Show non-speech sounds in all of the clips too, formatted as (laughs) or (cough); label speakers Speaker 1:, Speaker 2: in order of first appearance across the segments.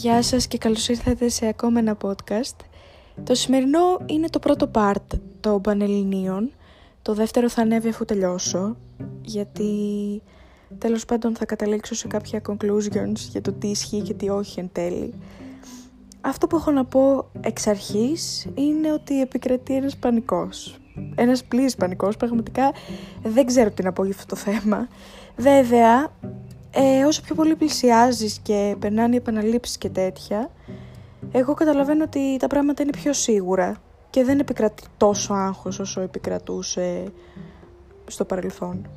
Speaker 1: Γεια σας και καλώς ήρθατε σε ακόμα ένα podcast. Το σημερινό είναι το πρώτο part των Πανελληνίων. Το δεύτερο θα ανέβει αφού τελειώσω, γιατί τέλος πάντων θα καταλήξω σε κάποια conclusions για το τι ισχύει και τι όχι εν τέλει. Αυτό που έχω να πω εξ αρχής είναι ότι επικρατεί ένας πανικός. Ένας πλήρης πανικός, πραγματικά δεν ξέρω τι να πω για αυτό το θέμα. Βέβαια, ε, όσο πιο πολύ πλησιάζεις και περνάνε οι επαναλήψεις και τέτοια, εγώ καταλαβαίνω ότι τα πράγματα είναι πιο σίγουρα και δεν επικρατεί τόσο άγχος όσο επικρατούσε στο παρελθόν.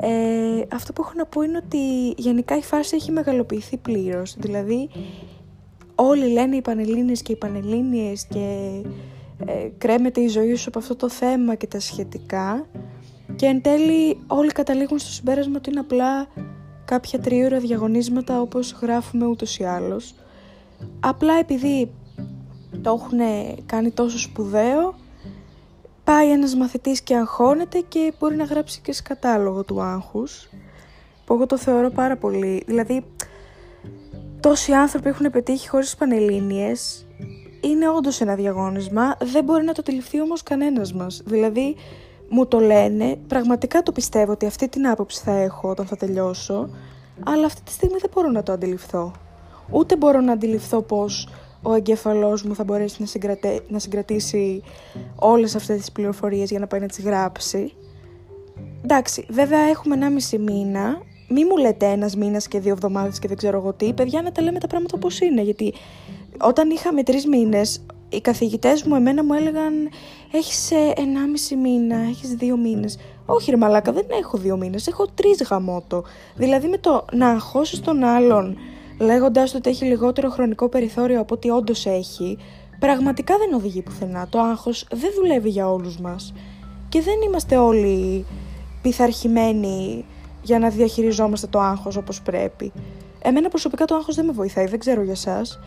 Speaker 1: Ε, αυτό που έχω να πω είναι ότι γενικά η φάση έχει μεγαλοποιηθεί πλήρως. Δηλαδή όλοι λένε οι Πανελλήνιες και οι Πανελλήνιες και ε, κρέμεται η ζωή σου από αυτό το θέμα και τα σχετικά και εν τέλει όλοι καταλήγουν στο συμπέρασμα ότι είναι απλά κάποια τριούρα διαγωνίσματα όπως γράφουμε ούτως ή άλλως. Απλά επειδή το έχουν κάνει τόσο σπουδαίο, πάει ένας μαθητής και αγχώνεται και μπορεί να γράψει και σε κατάλογο του άγχους, που εγώ το θεωρώ πάρα πολύ. Δηλαδή, τόσοι άνθρωποι έχουν πετύχει χωρίς πανελλήνιες, είναι όντως ένα διαγώνισμα, δεν μπορεί να το αντιληφθεί όμως κανένας μας. Δηλαδή, μου το λένε, πραγματικά το πιστεύω ότι αυτή την άποψη θα έχω όταν θα τελειώσω, αλλά αυτή τη στιγμή δεν μπορώ να το αντιληφθώ. Ούτε μπορώ να αντιληφθώ πώς ο εγκέφαλός μου θα μπορέσει να, συγκρατε... να συγκρατήσει όλες αυτές τις πληροφορίες για να πάει να τις γράψει. Εντάξει, βέβαια έχουμε ένα μισή μήνα. Μη μου λέτε ένας μήνας και δύο εβδομάδες και δεν ξέρω εγώ τι. Παιδιά, να τα λέμε τα πράγματα όπως είναι. Γιατί όταν είχαμε τρεις μήνες, οι καθηγητές μου εμένα μου έλεγαν έχεις ενάμιση μήνα, έχεις δύο μήνες. Όχι ρε μαλάκα, δεν έχω δύο μήνες, έχω τρεις γαμότο. Δηλαδή με το να αγχώσεις τον άλλον λέγοντας ότι έχει λιγότερο χρονικό περιθώριο από ό,τι όντως έχει, πραγματικά δεν οδηγεί πουθενά. Το άγχος δεν δουλεύει για όλους μας. Και δεν είμαστε όλοι πειθαρχημένοι για να διαχειριζόμαστε το άγχος όπως πρέπει. Εμένα προσωπικά το άγχος δεν με βοηθάει, δεν ξέρω για εσάς.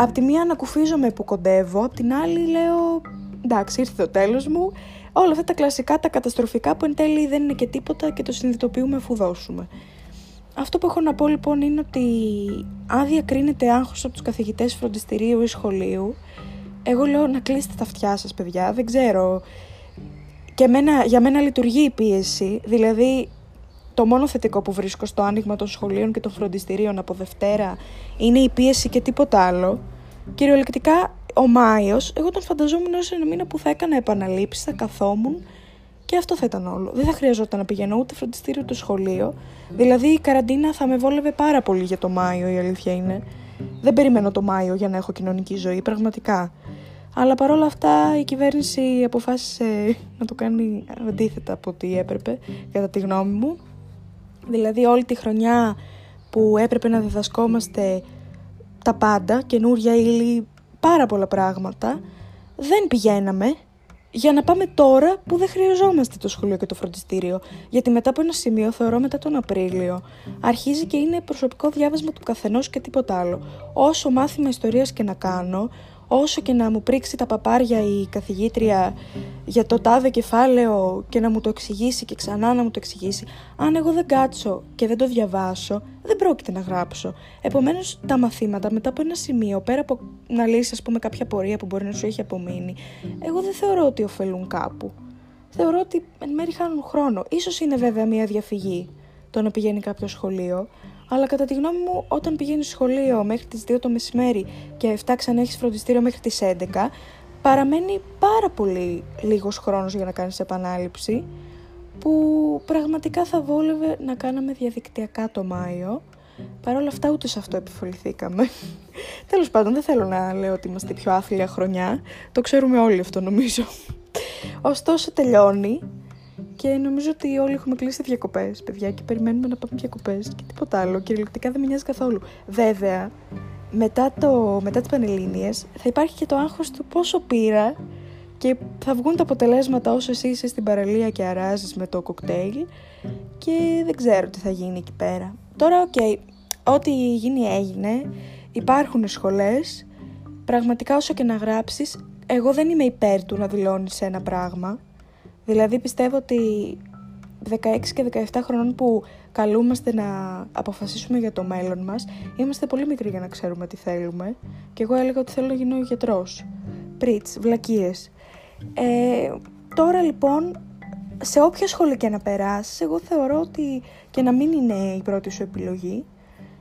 Speaker 1: Απ' τη μία ανακουφίζομαι που κοντεύω, απ' την άλλη λέω εντάξει ήρθε το τέλος μου, όλα αυτά τα κλασικά, τα καταστροφικά που εν τέλει δεν είναι και τίποτα και το συνειδητοποιούμε αφού δώσουμε. Αυτό που έχω να πω λοιπόν είναι ότι αν διακρίνεται άγχος από τους καθηγητές φροντιστηρίου ή σχολείου, εγώ λέω να κλείσετε τα αυτιά σας παιδιά, δεν ξέρω. Και μένα, για μένα λειτουργεί η πίεση, δηλαδή το μόνο θετικό που βρίσκω στο άνοιγμα των σχολείων και των φροντιστηρίων από Δευτέρα είναι η πίεση και τίποτα άλλο. Κυριολεκτικά ο Μάιος, εγώ τον φανταζόμουν ως ένα μήνα που θα έκανα επαναλήψεις, θα καθόμουν και αυτό θα ήταν όλο. Δεν θα χρειαζόταν να πηγαίνω ούτε φροντιστήριο ούτε σχολείο. Δηλαδή η καραντίνα θα με βόλευε πάρα πολύ για το Μάιο, η αλήθεια είναι. Δεν περιμένω το Μάιο για να έχω κοινωνική ζωή, πραγματικά. Αλλά παρόλα αυτά η κυβέρνηση αποφάσισε να το κάνει αντίθετα από ό,τι έπρεπε, κατά τη γνώμη μου. Δηλαδή όλη τη χρονιά που έπρεπε να διδασκόμαστε τα πάντα, καινούρια ύλη, πάρα πολλά πράγματα, δεν πηγαίναμε για να πάμε τώρα που δεν χρειαζόμαστε το σχολείο και το φροντιστήριο. Γιατί μετά από ένα σημείο, θεωρώ μετά τον Απρίλιο, αρχίζει και είναι προσωπικό διάβασμα του καθενός και τίποτα άλλο. Όσο μάθημα ιστορίας και να κάνω, όσο και να μου πρίξει τα παπάρια η καθηγήτρια για το τάδε κεφάλαιο και να μου το εξηγήσει και ξανά να μου το εξηγήσει, αν εγώ δεν κάτσω και δεν το διαβάσω, δεν πρόκειται να γράψω. Επομένως, τα μαθήματα μετά από ένα σημείο, πέρα από να λύσει, ας πούμε, κάποια πορεία που μπορεί να σου έχει απομείνει, εγώ δεν θεωρώ ότι ωφελούν κάπου. Θεωρώ ότι εν μέρει χάνουν χρόνο. Ίσως είναι βέβαια μια διαφυγή το να πηγαίνει κάποιος σχολείο, αλλά κατά τη γνώμη μου, όταν πηγαίνεις σχολείο μέχρι τις 2 το μεσημέρι και 7 ξανά έχεις φροντιστήριο μέχρι τις 11, παραμένει πάρα πολύ λίγος χρόνος για να κάνεις επανάληψη που πραγματικά θα βόλευε να κάναμε διαδικτυακά το Μάιο. Παρ' όλα αυτά ούτε σε αυτό επιφοληθήκαμε. (laughs) Τέλος πάντων δεν θέλω να λέω ότι είμαστε πιο άθλια χρονιά. Το ξέρουμε όλοι αυτό νομίζω. Ωστόσο τελειώνει και νομίζω ότι όλοι έχουμε κλείσει διακοπές, παιδιά, και περιμένουμε να πάμε διακοπές και τίποτα άλλο. Κυριολεκτικά δεν με νοιάζει καθόλου. Βέβαια, μετά, το, μετά τις Πανελλήνιες θα υπάρχει και το άγχος του πόσο πήρα και θα βγουν τα αποτελέσματα όσο εσύ είσαι στην παραλία και αράζεις με το κοκτέιλ και δεν ξέρω τι θα γίνει εκεί πέρα. Τώρα, ok, okay, ό,τι γίνει έγινε, υπάρχουν σχολές, πραγματικά όσο και να γράψεις, εγώ δεν είμαι υπέρ του να δηλώνεις ένα πράγμα. Δηλαδή πιστεύω ότι 16 και 17 χρονών που καλούμαστε να αποφασίσουμε για το μέλλον μας, είμαστε πολύ μικροί για να ξέρουμε τι θέλουμε. Και εγώ έλεγα ότι θέλω να γίνω γιατρός. Πρίτς, βλακίες. Ε, τώρα λοιπόν, σε όποια σχολή και να περάσεις, εγώ θεωρώ ότι και να μην είναι η πρώτη σου επιλογή,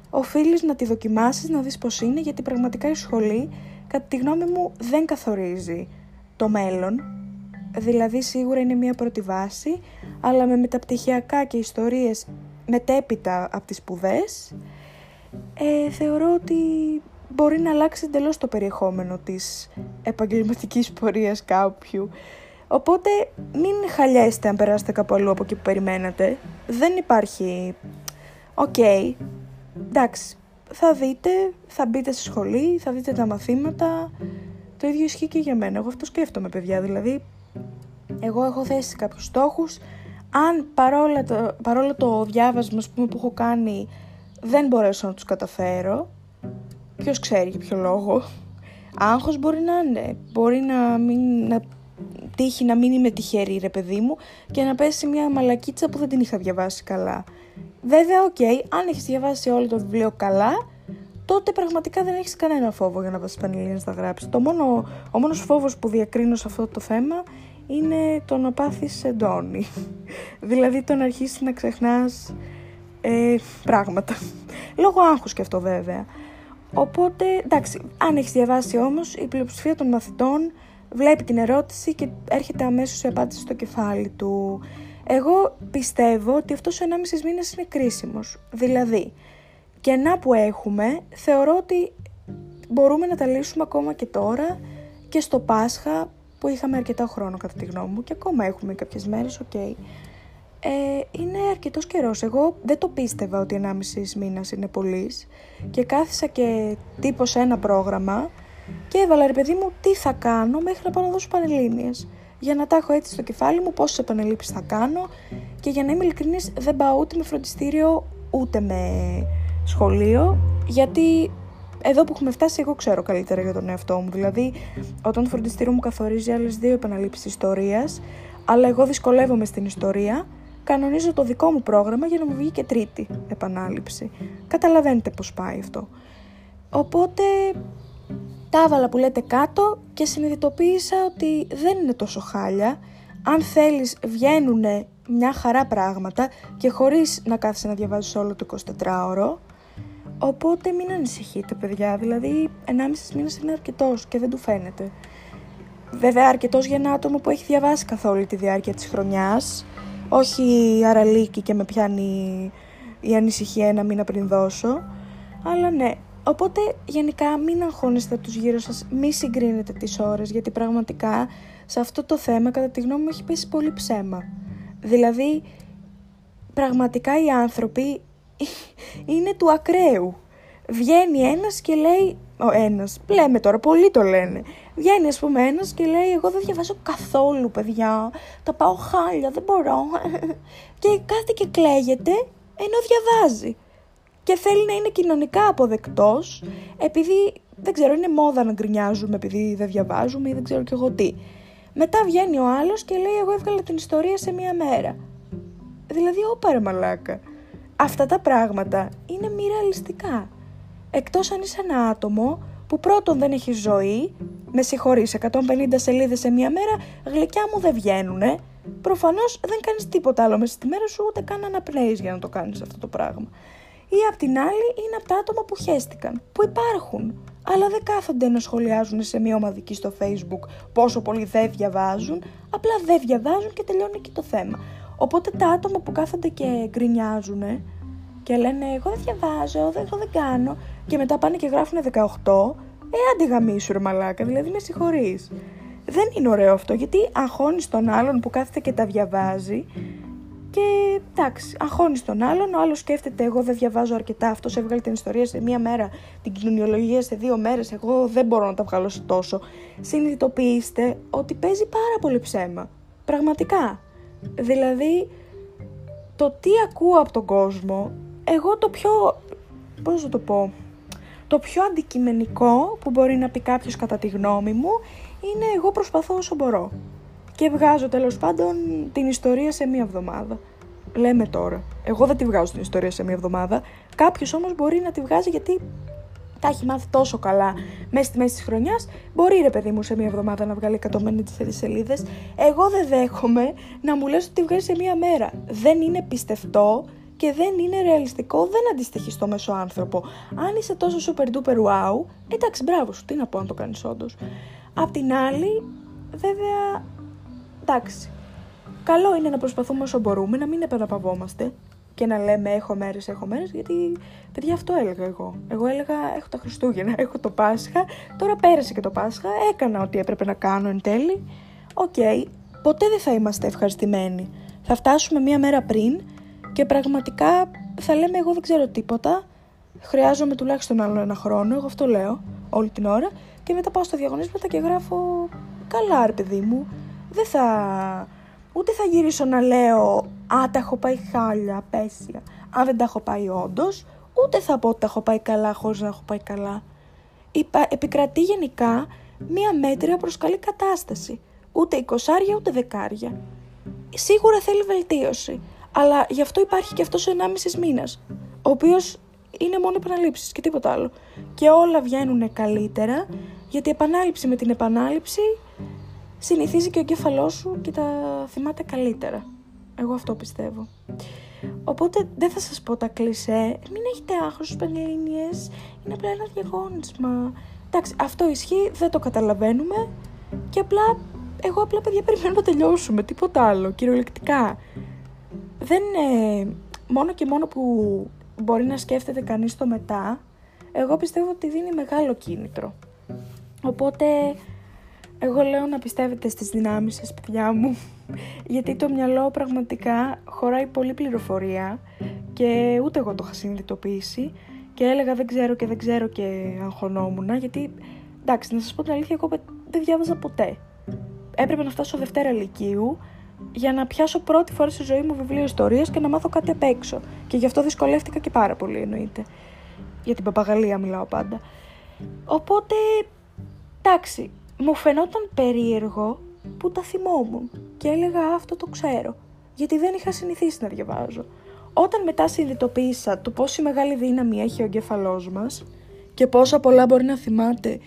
Speaker 1: οφείλεις να τη δοκιμάσεις, να δεις πώς είναι, γιατί πραγματικά η σχολή, κατά τη γνώμη μου, δεν καθορίζει το μέλλον. Δηλαδή σίγουρα είναι μια πρώτη βάση, αλλά με μεταπτυχιακά και ιστορίες μετέπειτα από τις σπουδές, ε, θεωρώ ότι μπορεί να αλλάξει εντελώς το περιεχόμενο της επαγγελματικής πορείας κάποιου. Οπότε μην χαλιέστε αν περάσετε κάπου αλλού από εκεί που περιμένατε. Δεν υπάρχει... OK, okay. εντάξει, θα δείτε, θα μπείτε στη σχολή, θα δείτε τα μαθήματα. Το ίδιο ισχύει και για μένα. Εγώ αυτό σκέφτομαι, παιδιά. Δηλαδή, εγώ έχω θέσει κάποιους στόχους. Αν παρόλο το, παρόλο το διάβασμα πούμε, που έχω κάνει δεν μπορέσω να τους καταφέρω, ποιος ξέρει για ποιο λόγο, άγχος μπορεί να είναι. Μπορεί να, μην, να τύχει να μην είμαι τυχερή ρε παιδί μου και να πέσει μια μαλακίτσα που δεν την είχα διαβάσει καλά. Βέβαια, ok, okay, αν έχεις διαβάσει όλο το βιβλίο καλά, τότε πραγματικά δεν έχεις κανένα φόβο για να πας Πανελλήνιες να γράψεις. Το μόνο, ο μόνος φόβος που διακρίνω σε αυτό το θέμα είναι το να πάθεις εντόνι. (laughs) δηλαδή το να αρχίσεις να ξεχνάς ε, πράγματα. (laughs) Λόγω άγχους και αυτό βέβαια. Οπότε, εντάξει, αν έχεις διαβάσει όμως, η πλειοψηφία των μαθητών βλέπει την ερώτηση και έρχεται αμέσως η απάντηση στο κεφάλι του. Εγώ πιστεύω ότι αυτός ο 1,5 μήνας είναι κρίσιμος. Δηλαδή, κενά που έχουμε, θεωρώ ότι μπορούμε να τα λύσουμε ακόμα και τώρα και στο Πάσχα που είχαμε αρκετά χρόνο κατά τη γνώμη μου και ακόμα έχουμε κάποιες μέρες, ok. Okay. Ε, είναι αρκετός καιρός. Εγώ δεν το πίστευα ότι 1,5 μήνας είναι πολύ και κάθισα και τύπωσα ένα πρόγραμμα και έβαλα ρε παιδί μου τι θα κάνω μέχρι να πάω να δώσω πανελλήνιες. Για να τα έχω έτσι στο κεφάλι μου πόσες επανελήψεις θα κάνω και για να είμαι ειλικρινής δεν πάω ούτε με φροντιστήριο ούτε με σχολείο γιατί εδώ που έχουμε φτάσει, εγώ ξέρω καλύτερα για τον εαυτό μου. Δηλαδή, όταν το φροντιστήριο μου καθορίζει άλλες δύο επαναλήψεις ιστορίας, αλλά εγώ δυσκολεύομαι στην ιστορία, κανονίζω το δικό μου πρόγραμμα για να μου βγει και τρίτη επανάληψη. Καταλαβαίνετε πώς πάει αυτό. Οπότε τα έβαλα που λέτε κάτω και συνειδητοποίησα ότι δεν είναι τόσο χάλια. Αν θέλεις βγαίνουν μια χαρά πράγματα και χωρίς να κάθεσαι να διαβάζεις όλο το 24ωρο. Οπότε μην ανησυχείτε παιδιά, δηλαδή 1,5 μήνα είναι αρκετός και δεν του φαίνεται. Βέβαια αρκετός για ένα άτομο που έχει διαβάσει καθ' όλη τη διάρκεια της χρονιάς, όχι αραλίκη και με πιάνει η ανησυχία ένα μήνα πριν δώσω, αλλά ναι. Οπότε γενικά μην αγχώνεστε από τους γύρω σας, μη συγκρίνετε τις ώρες, γιατί πραγματικά σε αυτό το θέμα κατά τη γνώμη μου έχει πέσει πολύ ψέμα. Δηλαδή, πραγματικά οι άνθρωποι είναι του ακραίου. Βγαίνει ένας και λέει, ο ένας, λέμε τώρα, πολλοί το λένε. Βγαίνει ας πούμε ένας και λέει, εγώ δεν διαβάζω καθόλου παιδιά, τα πάω χάλια, δεν μπορώ. (laughs) και κάθεται και κλαίγεται ενώ διαβάζει. Και θέλει να είναι κοινωνικά αποδεκτός, επειδή δεν ξέρω, είναι μόδα να γκρινιάζουμε επειδή δεν διαβάζουμε ή δεν ξέρω κι εγώ τι. Μετά βγαίνει ο άλλος και λέει, εγώ έβγαλα την ιστορία σε μία μέρα. Δηλαδή, όπα μαλάκα αυτά τα πράγματα είναι μη ρεαλιστικά. Εκτός αν είσαι ένα άτομο που πρώτον δεν έχει ζωή, με συγχωρείς 150 σελίδες σε μία μέρα, γλυκιά μου δεν βγαίνουνε, προφανώς δεν κάνεις τίποτα άλλο μέσα στη μέρα σου, ούτε καν αναπνέεις για να το κάνεις αυτό το πράγμα. Ή απ' την άλλη είναι από τα άτομα που χέστηκαν, που υπάρχουν, αλλά δεν κάθονται να σχολιάζουν σε μία ομαδική στο facebook πόσο πολύ δεν διαβάζουν, απλά δεν διαβάζουν και τελειώνει εκεί το θέμα. Οπότε τα άτομα που κάθονται και γκρινιάζουν και λένε εγώ δεν διαβάζω, εγώ δεν κάνω και μετά πάνε και γράφουν 18, ε αντιγαμίσου ρε μαλάκα, δηλαδή με συγχωρείς. Δεν είναι ωραίο αυτό γιατί αγχώνεις τον άλλον που κάθεται και τα διαβάζει και εντάξει, αγχώνεις τον άλλον. Ο άλλος σκέφτεται: Εγώ δεν διαβάζω αρκετά. Αυτός έβγαλε την ιστορία σε μία μέρα, την κοινωνιολογία σε δύο μέρες. Εγώ δεν μπορώ να τα βγάλω σε τόσο. Συνειδητοποιήστε ότι παίζει πάρα πολύ ψέμα. Πραγματικά. Δηλαδή, το τι ακούω από τον κόσμο, εγώ το πιο, πώς να το πω, το πιο αντικειμενικό που μπορεί να πει κάποιος κατά τη γνώμη μου είναι εγώ προσπαθώ όσο μπορώ. Και βγάζω τέλος πάντων την ιστορία σε μία εβδομάδα. Λέμε τώρα. Εγώ δεν τη βγάζω την ιστορία σε μία εβδομάδα. Κάποιος όμως μπορεί να τη βγάζει γιατί τα έχει μάθει τόσο καλά μέσα στη μέση της χρονιάς. Μπορεί ρε παιδί μου σε μία εβδομάδα να βγάλει 154 σελίδες. Εγώ δεν δέχομαι να μου λες ότι τη βγάζει σε μία μέρα. Δεν είναι πιστευτό και δεν είναι ρεαλιστικό, δεν αντιστοιχείς στο μέσο άνθρωπο. Αν είσαι τόσο super duper wow, εντάξει, μπράβο σου, τι να πω αν το κάνεις όντως. Απ' την άλλη, βέβαια, εντάξει. Καλό είναι να προσπαθούμε όσο μπορούμε, να μην επαναπαυόμαστε και να λέμε έχω μέρες, έχω μέρες, γιατί παιδιά αυτό έλεγα εγώ. Εγώ έλεγα έχω τα Χριστούγεννα, (laughs) έχω το Πάσχα, τώρα πέρασε και το Πάσχα, έκανα ό,τι έπρεπε να κάνω εν τέλει. Οκ, ποτέ δεν θα είμαστε ευχαριστημένοι. Θα φτάσουμε μία μέρα πριν και πραγματικά θα λέμε εγώ δεν ξέρω τίποτα, χρειάζομαι τουλάχιστον άλλο ένα χρόνο, εγώ αυτό λέω όλη την ώρα και μετά πάω στα διαγωνίσματα και γράφω καλά ρε παιδί μου, δεν θα Ούτε θα γυρίσω να λέω «Α, τα έχω πάει χάλια, απέσια», αν δεν τα έχω πάει όντως, ούτε θα πω ότι τα έχω πάει καλά χωρίς να έχω πάει καλά. Επικρατεί γενικά μία μέτρια προς καλή κατάσταση. Ούτε εικοσάρια ούτε δεκάρια. Σίγουρα θέλει βελτίωση. Αλλά γι' αυτό υπάρχει και αυτός ο 1,5 μήνας, ο οποίος είναι μόνο επαναλήψεις και τίποτα άλλο. Και όλα βγαίνουν καλύτερα, γιατί η επανάληψη με την επανάληψη συνηθίζει και ο εγκέφαλός σου και τα θυμάται καλύτερα. Εγώ αυτό πιστεύω. Οπότε δεν θα σας πω τα κλισέ, μην έχετε άγχος στους Πανελλήνιες, είναι απλά ένα διαγώνισμα. Εντάξει, αυτό ισχύει, δεν το καταλαβαίνουμε και απλά, εγώ απλά παιδιά περιμένω να τελειώσουμε, τίποτα άλλο, κυριολεκτικά. Δεν είναι μόνο και μόνο που μπορεί να σκέφτεται κανείς το μετά, εγώ πιστεύω ότι δίνει μεγάλο κίνητρο. Οπότε εγώ λέω να πιστεύετε στις δυνάμεις σας, παιδιά μου, γιατί το μυαλό πραγματικά χωράει πολύ πληροφορία και ούτε εγώ το είχα συνειδητοποιήσει και έλεγα δεν ξέρω και δεν ξέρω και αγχωνόμουν, γιατί εντάξει, να σας πω την αλήθεια, εγώ δεν διάβαζα ποτέ. Έπρεπε να φτάσω Δευτέρα Λυκείου για να πιάσω πρώτη φορά στη ζωή μου βιβλίο ιστορίας και να μάθω κάτι απ' έξω. Και γι' αυτό δυσκολεύτηκα και πάρα πολύ εννοείται. Για την παπαγαλία μιλάω πάντα. Οπότε, εντάξει, μου φαινόταν περίεργο που τα θυμόμουν και έλεγα αυτό το ξέρω, γιατί δεν είχα συνηθίσει να διαβάζω. Όταν μετά συνειδητοποίησα το πόση μεγάλη δύναμη έχει ο εγκέφαλός μας και πόσα πολλά μπορεί να θυμάται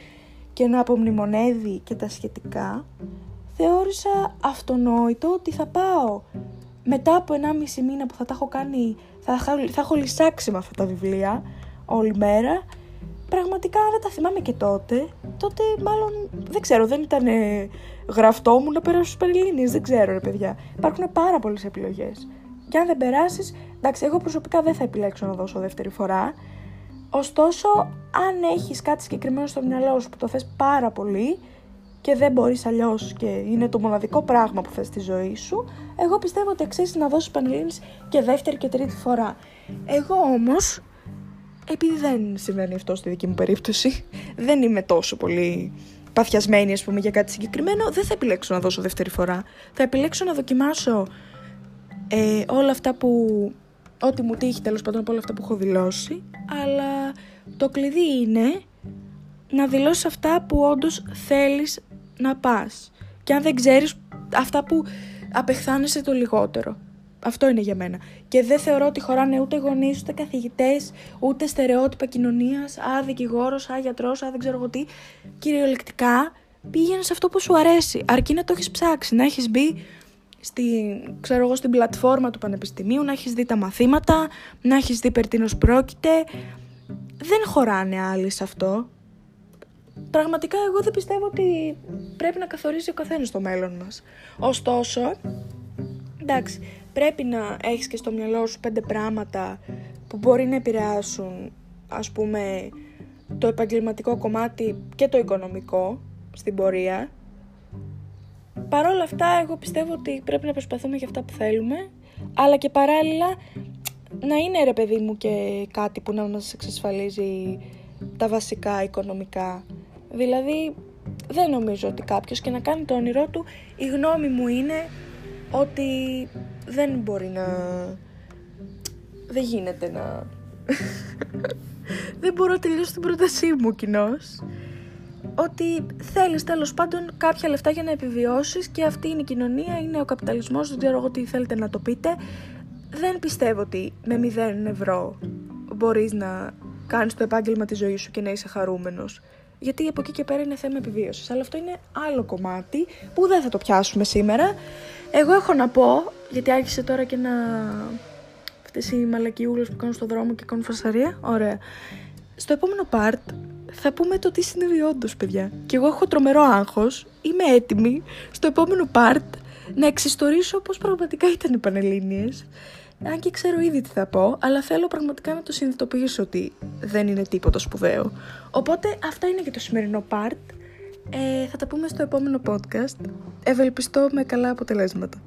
Speaker 1: και να απομνημονεύει και τα σχετικά, θεώρησα αυτονόητο ότι θα πάω μετά από 1,5 μήνα που θα τα έχω κάνει, θα, θα έχω λυσάξει με αυτά τα βιβλία όλη μέρα πραγματικά δεν τα θυμάμαι και τότε. Τότε μάλλον δεν ξέρω, δεν ήταν γραφτό μου να περάσω στους Περιλίνε. Δεν ξέρω, ρε παιδιά. Υπάρχουν πάρα πολλές επιλογές. Και αν δεν περάσεις, εντάξει, εγώ προσωπικά δεν θα επιλέξω να δώσω δεύτερη φορά. Ωστόσο, αν έχεις κάτι συγκεκριμένο στο μυαλό σου που το θες πάρα πολύ και δεν μπορείς αλλιώς και είναι το μοναδικό πράγμα που θες στη ζωή σου, εγώ πιστεύω ότι αξίζει να δώσεις Πανελλήνης και δεύτερη και τρίτη φορά. Εγώ όμως επειδή δεν συμβαίνει αυτό στη δική μου περίπτωση, δεν είμαι τόσο πολύ παθιασμένη ας πούμε για κάτι συγκεκριμένο, δεν θα επιλέξω να δώσω δεύτερη φορά. Θα επιλέξω να δοκιμάσω ε, όλα αυτά που, ό,τι μου τύχει τέλος πάντων από όλα αυτά που έχω δηλώσει, αλλά το κλειδί είναι να δηλώσεις αυτά που όντως θέλεις να πας. Και αν δεν ξέρεις αυτά που απεχθάνεσαι το λιγότερο. Αυτό είναι για μένα. Και δεν θεωρώ ότι χωράνε ούτε γονείς, ούτε καθηγητές, ούτε στερεότυπα κοινωνίας. Α, δικηγόρος, α, γιατρός, α, δεν ξέρω εγώ τι. Κυριολεκτικά πήγαινε σε αυτό που σου αρέσει. Αρκεί να το έχεις ψάξει, να έχεις μπει στη, ξέρω εγώ, στην πλατφόρμα του Πανεπιστημίου, να έχεις δει τα μαθήματα, να έχεις δει περί τίνος πρόκειται. Δεν χωράνε άλλοι σε αυτό. Πραγματικά εγώ δεν πιστεύω ότι πρέπει να καθορίζει ο καθένας το μέλλον μας. Ωστόσο, εντάξει, πρέπει να έχεις και στο μυαλό σου πέντε πράγματα που μπορεί να επηρεάσουν ας πούμε το επαγγελματικό κομμάτι και το οικονομικό στην πορεία. Παρ' όλα αυτά εγώ πιστεύω ότι πρέπει να προσπαθούμε για αυτά που θέλουμε αλλά και παράλληλα να είναι ρε παιδί μου και κάτι που να μας εξασφαλίζει τα βασικά οικονομικά. Δηλαδή δεν νομίζω ότι κάποιος και να κάνει το όνειρό του η γνώμη μου είναι ότι δεν μπορεί να... Δεν γίνεται να... (laughs) δεν μπορώ να τελειώσω την πρότασή μου κοινώ. Ότι θέλεις τέλος πάντων κάποια λεφτά για να επιβιώσεις και αυτή είναι η κοινωνία, είναι ο καπιταλισμός, δεν ξέρω εγώ τι θέλετε να το πείτε. δεν πιστεύω ότι με 0 ευρώ μπορείς να κάνεις το επάγγελμα της ζωής σου και να είσαι χαρούμενος. Γιατί από εκεί και πέρα είναι θέμα επιβίωσης. Αλλά αυτό είναι άλλο κομμάτι που δεν θα το πιάσουμε σήμερα. Εγώ έχω να πω, γιατί άρχισε τώρα και να... Αυτές οι μαλακιούλες που κάνουν στο δρόμο και κάνουν φασαρία. Ωραία. Στο επόμενο part θα πούμε το τι συνέβη όντως, παιδιά. Και εγώ έχω τρομερό άγχος, είμαι έτοιμη στο επόμενο part να εξιστορήσω πώς πραγματικά ήταν οι Πανελλήνιες. Αν και ξέρω ήδη τι θα πω, αλλά θέλω πραγματικά να το συνειδητοποιήσω ότι δεν είναι τίποτα σπουδαίο. Οπότε αυτά είναι και το σημερινό part. Ε, θα τα πούμε στο επόμενο podcast. Ευελπιστώ με καλά αποτελέσματα.